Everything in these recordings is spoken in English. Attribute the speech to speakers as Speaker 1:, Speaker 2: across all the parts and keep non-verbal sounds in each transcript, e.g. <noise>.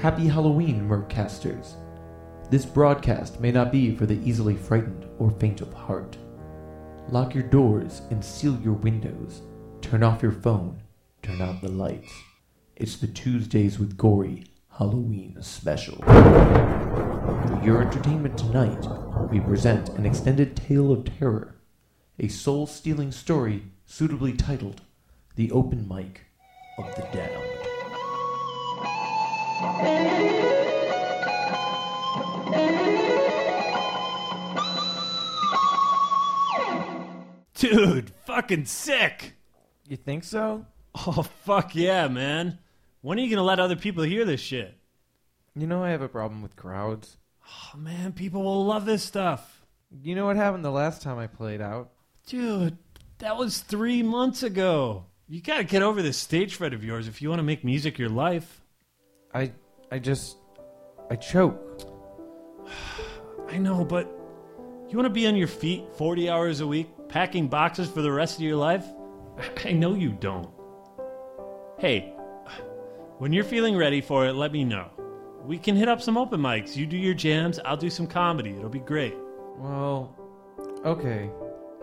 Speaker 1: Happy Halloween, Mercasters. This broadcast may not be for the easily frightened or faint of heart. Lock your doors and seal your windows. Turn off your phone. Turn out the lights. It's the Tuesdays with Gory Halloween special. For your entertainment tonight, we present an extended tale of terror, a soul stealing story suitably titled The Open Mic of the Damned.
Speaker 2: Dude, fucking sick.
Speaker 3: You think so?
Speaker 2: Oh, fuck yeah, man. When are you going to let other people hear this shit?
Speaker 3: You know I have a problem with crowds.
Speaker 2: Oh, man, people will love this stuff.
Speaker 3: You know what happened the last time I played out?
Speaker 2: Dude, that was three months ago. You gotta get over this stage fright of yours if you want to make music your life.
Speaker 3: I I just I choke. <sighs>
Speaker 2: I know, but you want to be on your feet 40 hours a week, packing boxes for the rest of your life? I know you don't. Hey, when you're feeling ready for it, let me know. We can hit up some open mics. You do your jams, I'll do some comedy. It'll be great.
Speaker 3: Well, okay.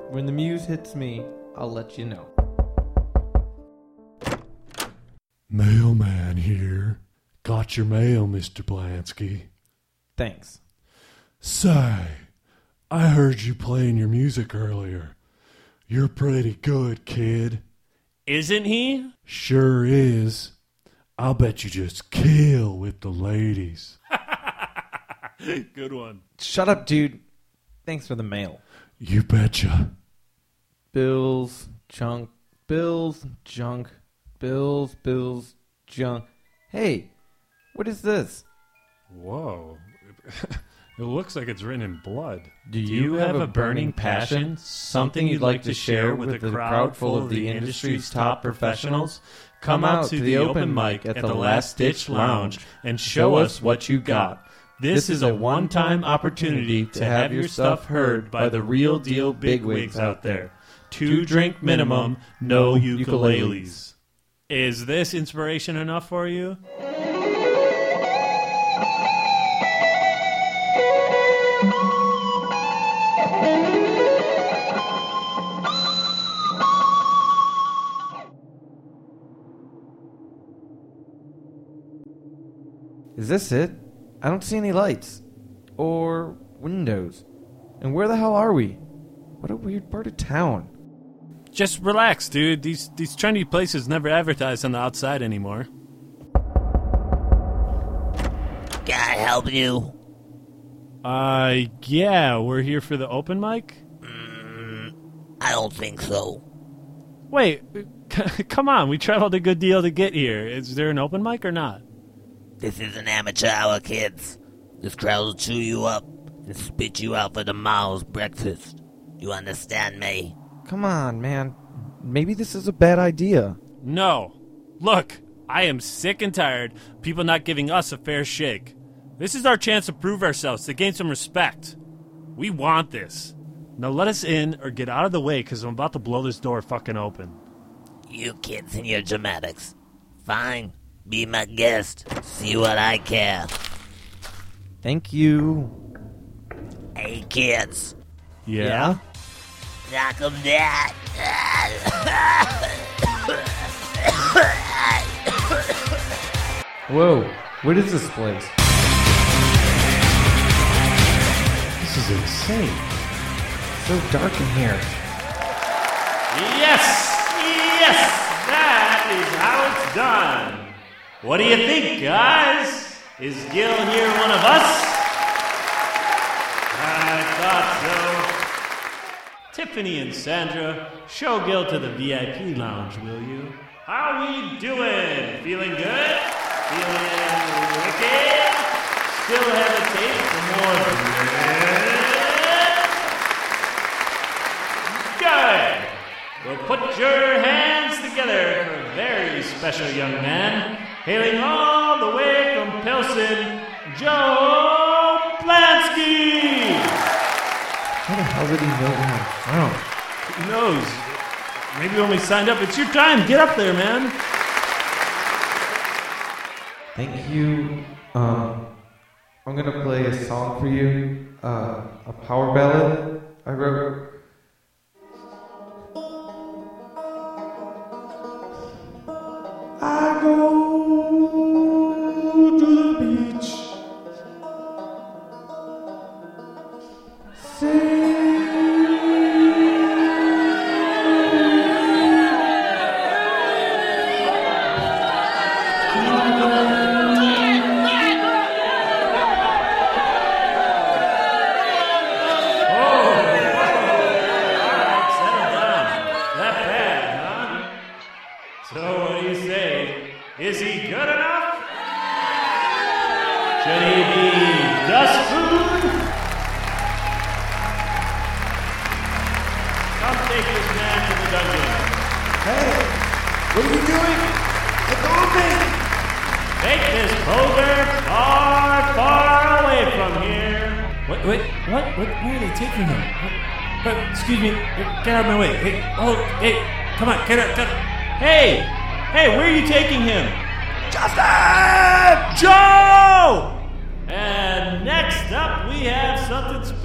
Speaker 3: When the muse hits me, I'll let you know.
Speaker 4: Mailman here. Got your mail, Mr. Blansky.
Speaker 3: Thanks.
Speaker 4: Say, I heard you playing your music earlier. You're pretty good, kid.
Speaker 2: Isn't he?
Speaker 4: Sure is. I'll bet you just kill with the ladies. <laughs>
Speaker 2: Good one.
Speaker 3: Shut up, dude. Thanks for the mail.
Speaker 4: You betcha.
Speaker 3: Bills, junk, bills, junk, bills, bills, junk. Hey, what is this?
Speaker 2: Whoa. <laughs> it looks like it's written in blood.
Speaker 3: Do
Speaker 2: you have a burning passion? Something you'd like to share with a crowd full of the industry's top professionals? Come out to the open mic at the Last Ditch Lounge and show us what you got. This is a one time opportunity to have your stuff heard by the real deal bigwigs out there. Two drink minimum, no ukuleles. Is this inspiration enough for you?
Speaker 3: Is this it? I don't see any lights. Or windows. And where the hell are we? What a weird part of town.
Speaker 2: Just relax, dude. These these trendy places never advertise on the outside anymore.
Speaker 5: Can I help you?
Speaker 2: Uh, yeah, we're here for the open mic.
Speaker 5: I don't think so.
Speaker 2: Wait, <laughs> come on. We traveled a good deal to get here. Is there an open mic or not?
Speaker 5: This is an amateur hour, kids. This crowd will chew you up and spit you out for tomorrow's breakfast. You understand me?
Speaker 3: Come on, man. Maybe this is a bad idea.
Speaker 2: No. Look, I am sick and tired of people not giving us a fair shake. This is our chance to prove ourselves, to gain some respect. We want this. Now let us in or get out of the way because I'm about to blow this door fucking open.
Speaker 5: You kids and your dramatics. Fine. Be my guest. See what I care.
Speaker 3: Thank you.
Speaker 5: Hey, kids.
Speaker 2: Yeah?
Speaker 5: Knock 'em down.
Speaker 3: Whoa, what is this place?
Speaker 4: This is insane.
Speaker 3: so dark in here.
Speaker 2: Yes! Yes! That is how it's done. What do you think, guys? Is Gil here one of us? I thought so. Tiffany and Sandra, show Gil to the VIP lounge, will you? How we doing? Feeling good? Feeling wicked? Still hesitate for more good? Good! Well, put your hands together for a very special young man, hailing all the way from Pilsen, Joe Blansky!
Speaker 3: How the hell did he know where I'm from?
Speaker 2: Who knows? Maybe when we signed up, it's your time. Get up there, man.
Speaker 3: Thank you Um, I'm gonna play a song for you, uh, a power ballad I wrote.
Speaker 2: Dust food? Come take this man to the dungeon.
Speaker 3: Hey, what are you doing? Let go of!
Speaker 2: Take this poser far, far away from here.
Speaker 6: Wait, wait, what? what? Where are they taking him? What? What? Excuse me, get out of my way. Hey, oh, hey, come on, get out, get out.
Speaker 2: Hey! Hey, where are you taking him? Justin! Joe!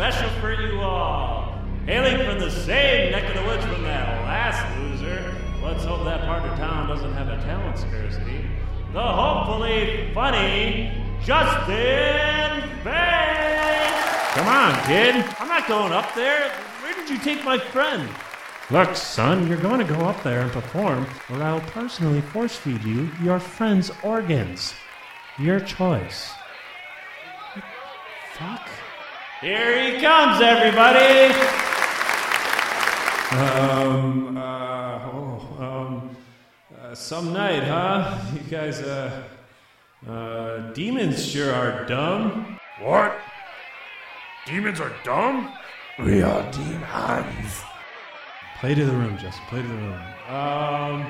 Speaker 2: Special for you all. Hailing from the same neck of the woods from that last loser, let's hope that part of town doesn't have a talent scarcity. The hopefully funny Justin Banks! Come on, kid. I'm not going up there. Where did you take my friend? Look, son, you're going to go up there and perform, or I'll personally force feed you your friend's organs. Your choice. Fuck. Here he comes, everybody!
Speaker 6: Um, uh, oh, um, uh, some night, huh? You guys, uh, uh, demons sure are dumb.
Speaker 4: What? Demons are dumb?
Speaker 3: We are demons.
Speaker 6: Play to the room, Justin, play to the room.
Speaker 2: Um,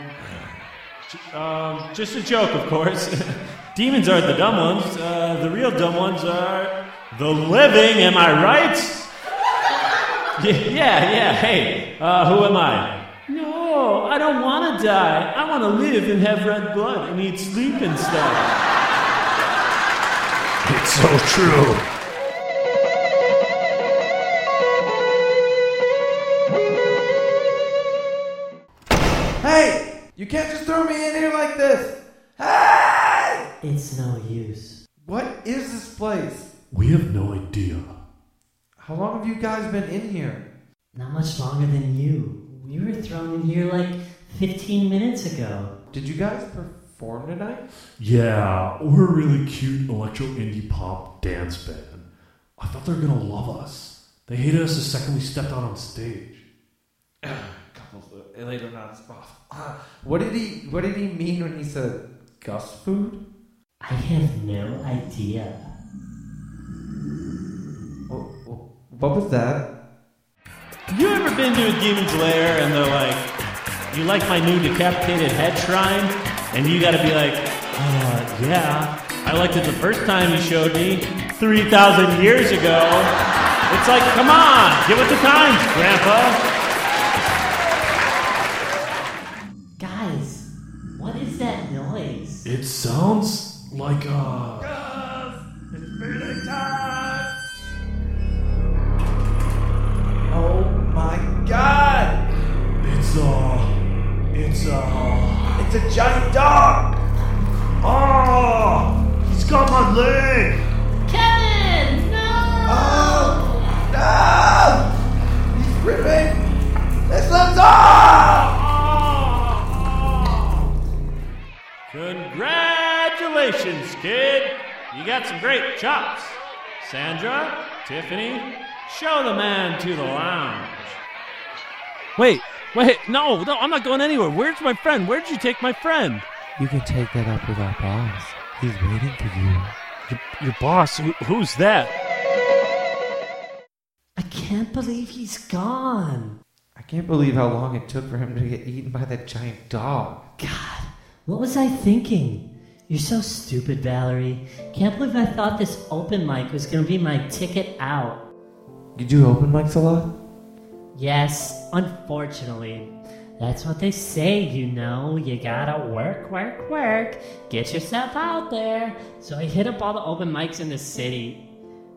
Speaker 2: j- um, just a joke, of course. <laughs> Demons aren't the dumb ones. Uh, the real dumb ones are the living, am I right? Yeah, yeah, yeah. Hey, uh, who am I? No, I don't want to die. I want to live and have red blood and eat sleep and stuff.
Speaker 4: It's so true.
Speaker 3: Hey! You can't just throw me in here like this! Hey!
Speaker 7: It's no use.
Speaker 3: What is this place?
Speaker 4: We have no idea.
Speaker 3: How long have you guys been in here?
Speaker 7: Not much longer than you. We were thrown in here like 15 minutes ago.
Speaker 3: Did you guys perform tonight?
Speaker 4: Yeah, we're a really cute electro indie pop dance band. I thought they were gonna love us. They hated us the second we stepped out on stage. <clears throat>
Speaker 3: Later not <laughs> What did he What did he mean when he said Gus food?
Speaker 7: I have no idea.
Speaker 3: What was that?
Speaker 2: You ever been to a demon's lair and they're like, you like my new decapitated head shrine? And you gotta be like, uh, yeah. I liked it the first time you showed me, 3,000 years ago. It's like, come on, get with the times, Grandpa.
Speaker 7: Guys, what is that noise?
Speaker 4: It sounds like uh
Speaker 2: kid. You got some great chops. Sandra, Tiffany, show the man to the lounge. Wait, wait, no, no, I'm not going anywhere. Where's my friend? Where'd you take my friend?
Speaker 1: You can take that up with our boss. He's waiting for you.
Speaker 2: Your, your boss? Who, who's that?
Speaker 7: I can't believe he's gone.
Speaker 3: I can't believe how long it took for him to get eaten by that giant dog.
Speaker 7: God, what was I thinking? You're so stupid, Valerie. Can't believe I thought this open mic was gonna be my ticket out.
Speaker 3: You do open mics a lot?
Speaker 7: Yes, unfortunately. That's what they say, you know. You gotta work, work, work. Get yourself out there. So I hit up all the open mics in the city.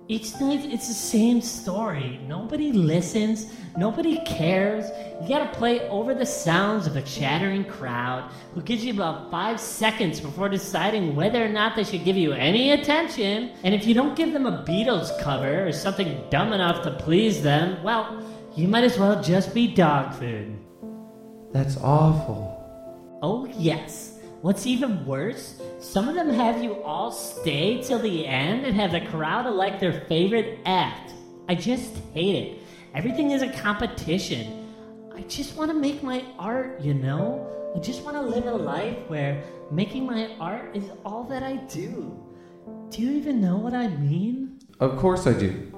Speaker 7: Each night it's the same story. Nobody listens, nobody cares. You gotta play over the sounds of a chattering crowd who gives you about five seconds before deciding whether or not they should give you any attention. And if you don't give them a Beatles cover or something dumb enough to please them, well, you might as well just be dog food.
Speaker 3: That's awful.
Speaker 7: Oh, yes. What's even worse, some of them have you all stay till the end and have the crowd elect their favorite act. I just hate it. Everything is a competition. I just want to make my art, you know? I just want to live a life where making my art is all that I do. Do you even know what I mean?
Speaker 3: Of course I do.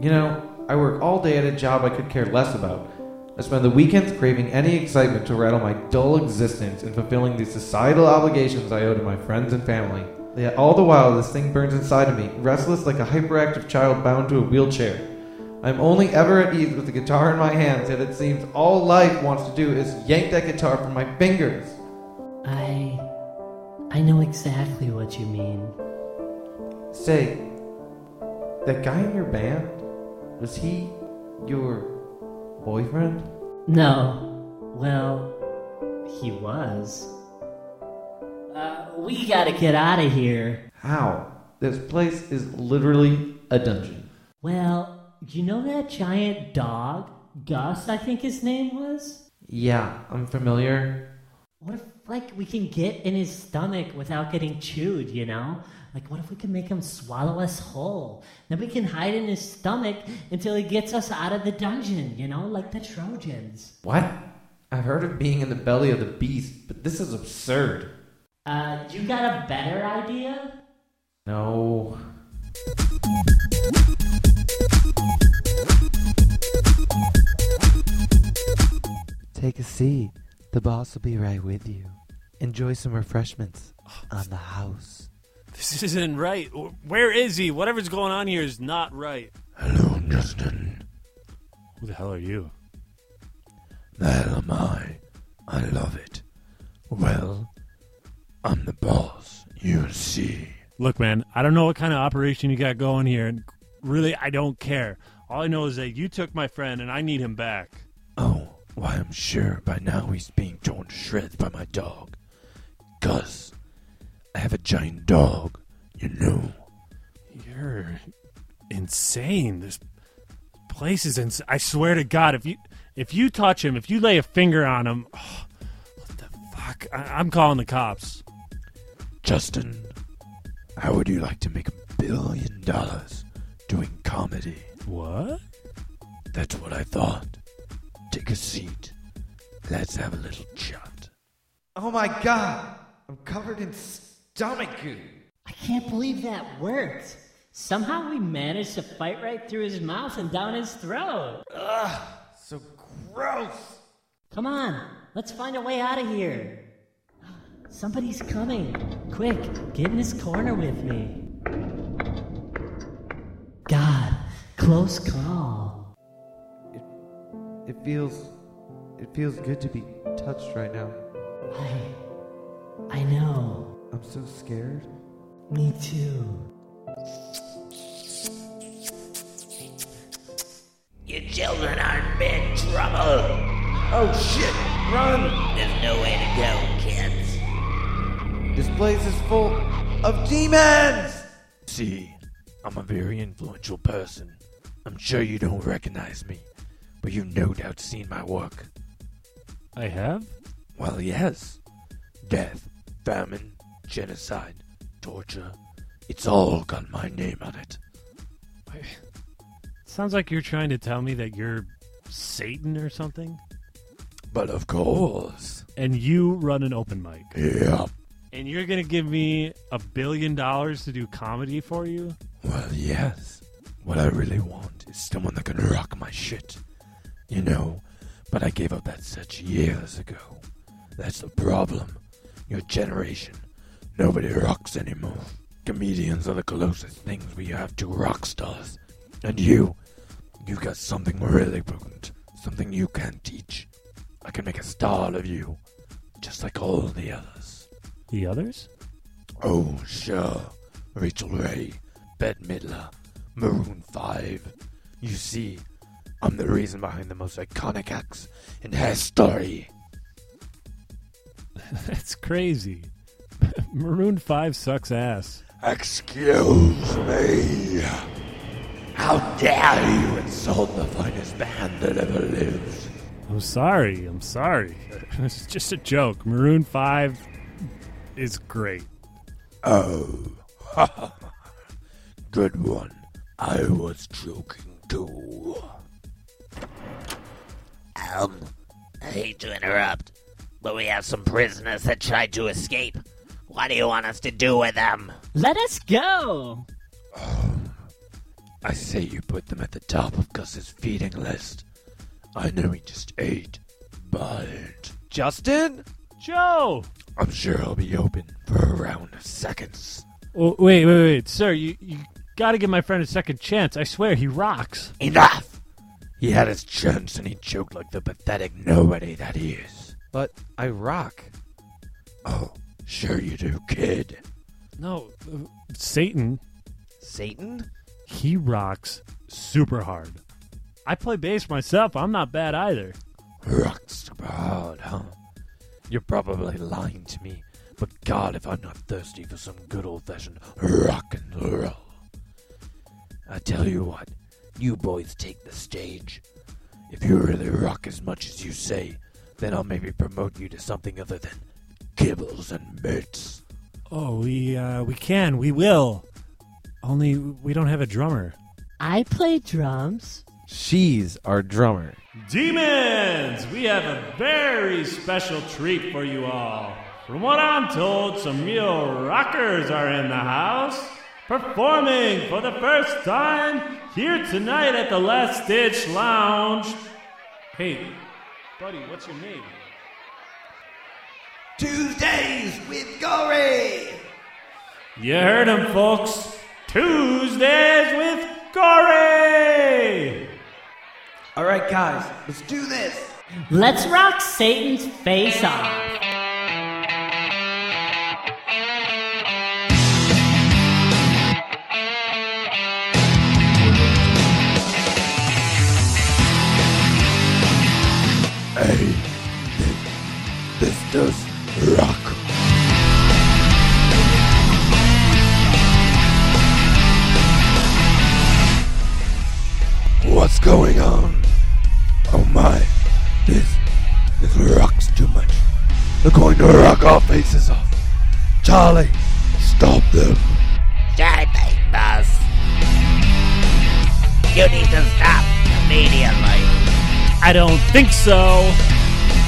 Speaker 3: You know, I work all day at a job I could care less about. I spend the weekends craving any excitement to rattle my dull existence and fulfilling the societal obligations I owe to my friends and family. Yet all the while, this thing burns inside of me, restless like a hyperactive child bound to a wheelchair. I'm only ever at ease with the guitar in my hands, yet it seems all life wants to do is yank that guitar from my fingers.
Speaker 7: I. I know exactly what you mean.
Speaker 3: Say, that guy in your band, was he your boyfriend?
Speaker 7: No. Well, he was. Uh, we gotta get out of here.
Speaker 3: How? This place is literally a dungeon.
Speaker 7: Well, you know that giant dog? Gus, I think his name was?
Speaker 3: Yeah, I'm familiar.
Speaker 7: What if, like, we can get in his stomach without getting chewed, you know? Like, what if we can make him swallow us whole? Then we can hide in his stomach until he gets us out of the dungeon, you know? Like the Trojans.
Speaker 3: What? I've heard of being in the belly of the beast, but this is absurd.
Speaker 7: Uh, you got a better idea?
Speaker 3: No. Take a seat. The boss will be right with you. Enjoy some refreshments on the house.
Speaker 6: This isn't right. Where is he? Whatever's going on here is not right.
Speaker 8: Hello, Justin.
Speaker 6: Who the hell are you?
Speaker 8: The hell am I? I love it. Well, I'm the boss. You see.
Speaker 6: Look, man, I don't know what kind of operation you got going here, and really, I don't care. All I know is that you took my friend, and I need him back.
Speaker 8: Oh, why, I'm sure by now he's being torn to shreds by my dog. Gus, I have a giant dog, you know.
Speaker 6: You're insane. This place is insane. I swear to God, if you if you touch him, if you lay a finger on him, oh, <sighs> what the fuck? I, I'm calling the cops.
Speaker 8: Justin, how would you like to make a billion dollars doing comedy?
Speaker 6: What?
Speaker 8: That's what I thought. Take a seat. Let's have a little chat.
Speaker 3: Oh my god! I'm covered in stomach goo.
Speaker 7: I can't believe that worked. Somehow we managed to fight right through his mouth and down his throat.
Speaker 3: Ugh, so gross.
Speaker 7: Come on, let's find a way out of here. Somebody's coming. Quick, get in this corner with me. God, close call.
Speaker 3: It, it feels, it feels good to be touched right now.
Speaker 7: I, I know.
Speaker 3: I'm so scared.
Speaker 7: Me too.
Speaker 5: You children are in big trouble.
Speaker 3: Oh shit! Run!
Speaker 5: There's no way to go, kids.
Speaker 3: This place is full of demons!
Speaker 8: See, I'm a very influential person. I'm sure you don't recognize me, but you've no doubt seen my work.
Speaker 6: I have?
Speaker 8: Well, yes. Death, famine, genocide, torture. It's all got my name on it.
Speaker 6: Sounds like you're trying to tell me that you're Satan or something?
Speaker 8: But of course.
Speaker 6: And you run an open mic.
Speaker 8: Yep.
Speaker 6: And you're going to give me a billion dollars to do comedy for you?
Speaker 8: Well, yes. What I really want is someone that can rock my shit. You know, but I gave up that such years ago. That's the problem. Your generation. Nobody rocks anymore. Comedians are the closest things we have to rock stars. And you, you got something really potent. Something you can't teach. I can make a star of you, just like all the others.
Speaker 2: The others?
Speaker 8: Oh, sure. Rachael Ray, Bette Midler, Maroon 5. You see, I'm the reason behind the most iconic acts in history. <laughs>
Speaker 2: That's crazy. Maroon 5 sucks ass.
Speaker 8: Excuse me. How dare you insult the finest band that ever lived?
Speaker 2: I'm sorry. I'm sorry. <laughs> It's just a joke. Maroon 5 is great.
Speaker 8: Oh, <laughs> good one. I was joking too.
Speaker 5: Um, I hate to interrupt, but we have some prisoners that tried to escape. What do you want us to do with them?
Speaker 7: Let us go.
Speaker 8: I say you put them at the top of Gus's feeding list. I know he just ate, but
Speaker 3: Justin?
Speaker 2: Joe!
Speaker 8: I'm sure he'll be open for a round of seconds.
Speaker 2: Oh, wait, wait, wait. Sir, you, you gotta give my friend a second chance. I swear, he rocks.
Speaker 5: Enough!
Speaker 8: He had his chance and he choked like the pathetic nobody that he is.
Speaker 3: But I rock.
Speaker 8: Oh, sure you do, kid.
Speaker 2: No, uh, Satan,
Speaker 3: Satan?
Speaker 2: he rocks super hard. I play bass myself. I'm not bad either.
Speaker 8: Rock super hard, huh? You're probably lying to me, but God, if I'm not thirsty for some good old fashioned rock and roll. I tell you what, you boys take the stage. If you really rock as much as you say, then I'll maybe promote you to something other than kibbles and bits.
Speaker 2: Oh, we uh, we can, we will. Only we don't have a drummer.
Speaker 7: I play drums.
Speaker 3: She's our drummer.
Speaker 2: Demons! We have a very special treat for you all. From what I'm told, some real rockers are in the house. Performing for the first time here tonight at the Last Ditch Lounge. Hey, buddy, what's your name?
Speaker 9: Tuesdays with Gory.
Speaker 2: You heard him, folks. Tuesdays with Corey!
Speaker 9: All right, guys, let's do this.
Speaker 7: Let's rock Satan's face off.
Speaker 8: Hey, this, this does rock. What's going on? Oh my, this, this rocks too much. They're going to rock our faces off. Charlie, stop them.
Speaker 5: Shut up, boss. You need to stop immediately.
Speaker 2: I don't think so.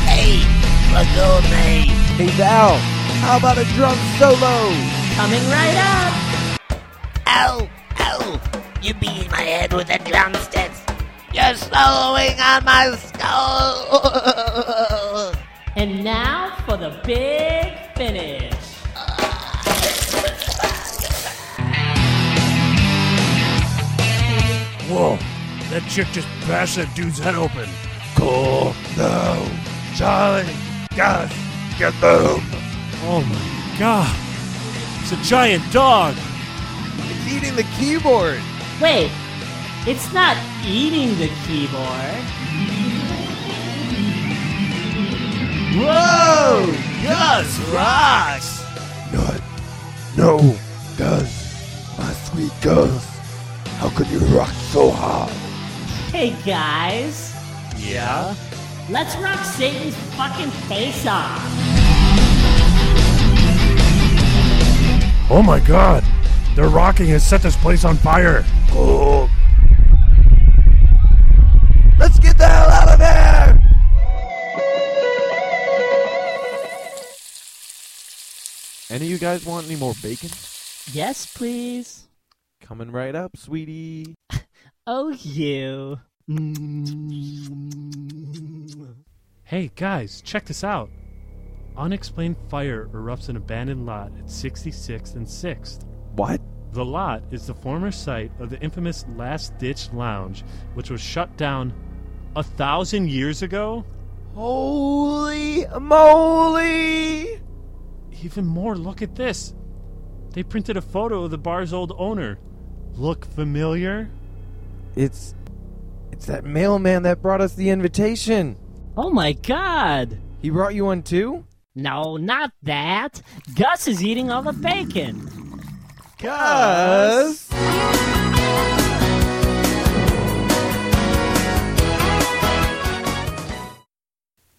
Speaker 5: Hey, look me.
Speaker 3: Hey Val, how about a drum solo?
Speaker 7: Coming right up.
Speaker 5: Ow, ow. You beat my head with the drumsticks. You're soloing on my skull.
Speaker 7: And now for the big finish.
Speaker 2: Whoa, that chick just bashed that dude's head open.
Speaker 8: Cool. No. Charlie, Gus, get them.
Speaker 2: Oh my god. It's a giant dog.
Speaker 3: It's eating the keyboard.
Speaker 7: Wait, it's not eating the keyboard.
Speaker 9: Whoa! Gus rocks!
Speaker 8: Not. No, Gus. My sweet Gus. How could you rock so hard?
Speaker 7: Hey guys,
Speaker 2: Yeah?
Speaker 7: Let's rock Satan's fucking face off.
Speaker 2: Oh my god. Their rocking has set this place on fire.
Speaker 8: Cool. Let's get the hell out of here!
Speaker 3: Any of you guys want any more bacon?
Speaker 7: Yes, please.
Speaker 3: Coming right up, sweetie. <laughs>
Speaker 7: Oh, you.
Speaker 2: Hey guys, check this out. Unexplained fire erupts an abandoned lot at 66th and 6th.
Speaker 3: What?
Speaker 2: The lot is the former site of the infamous Last Ditch Lounge, which was shut down a thousand years ago.
Speaker 10: Holy moly!
Speaker 2: Even more, look at this. They printed a photo of the bar's old owner. Look familiar?
Speaker 3: It's. It's that mailman that brought us the invitation.
Speaker 7: Oh my god!
Speaker 3: He brought you one too?
Speaker 7: No, not that. Gus is eating all the bacon.
Speaker 3: Gus!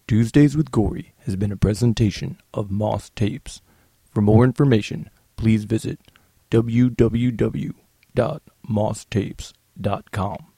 Speaker 10: Tuesdays with Gory has been a presentation of Moss Tapes. For more information, please visit www.mosstapes.com.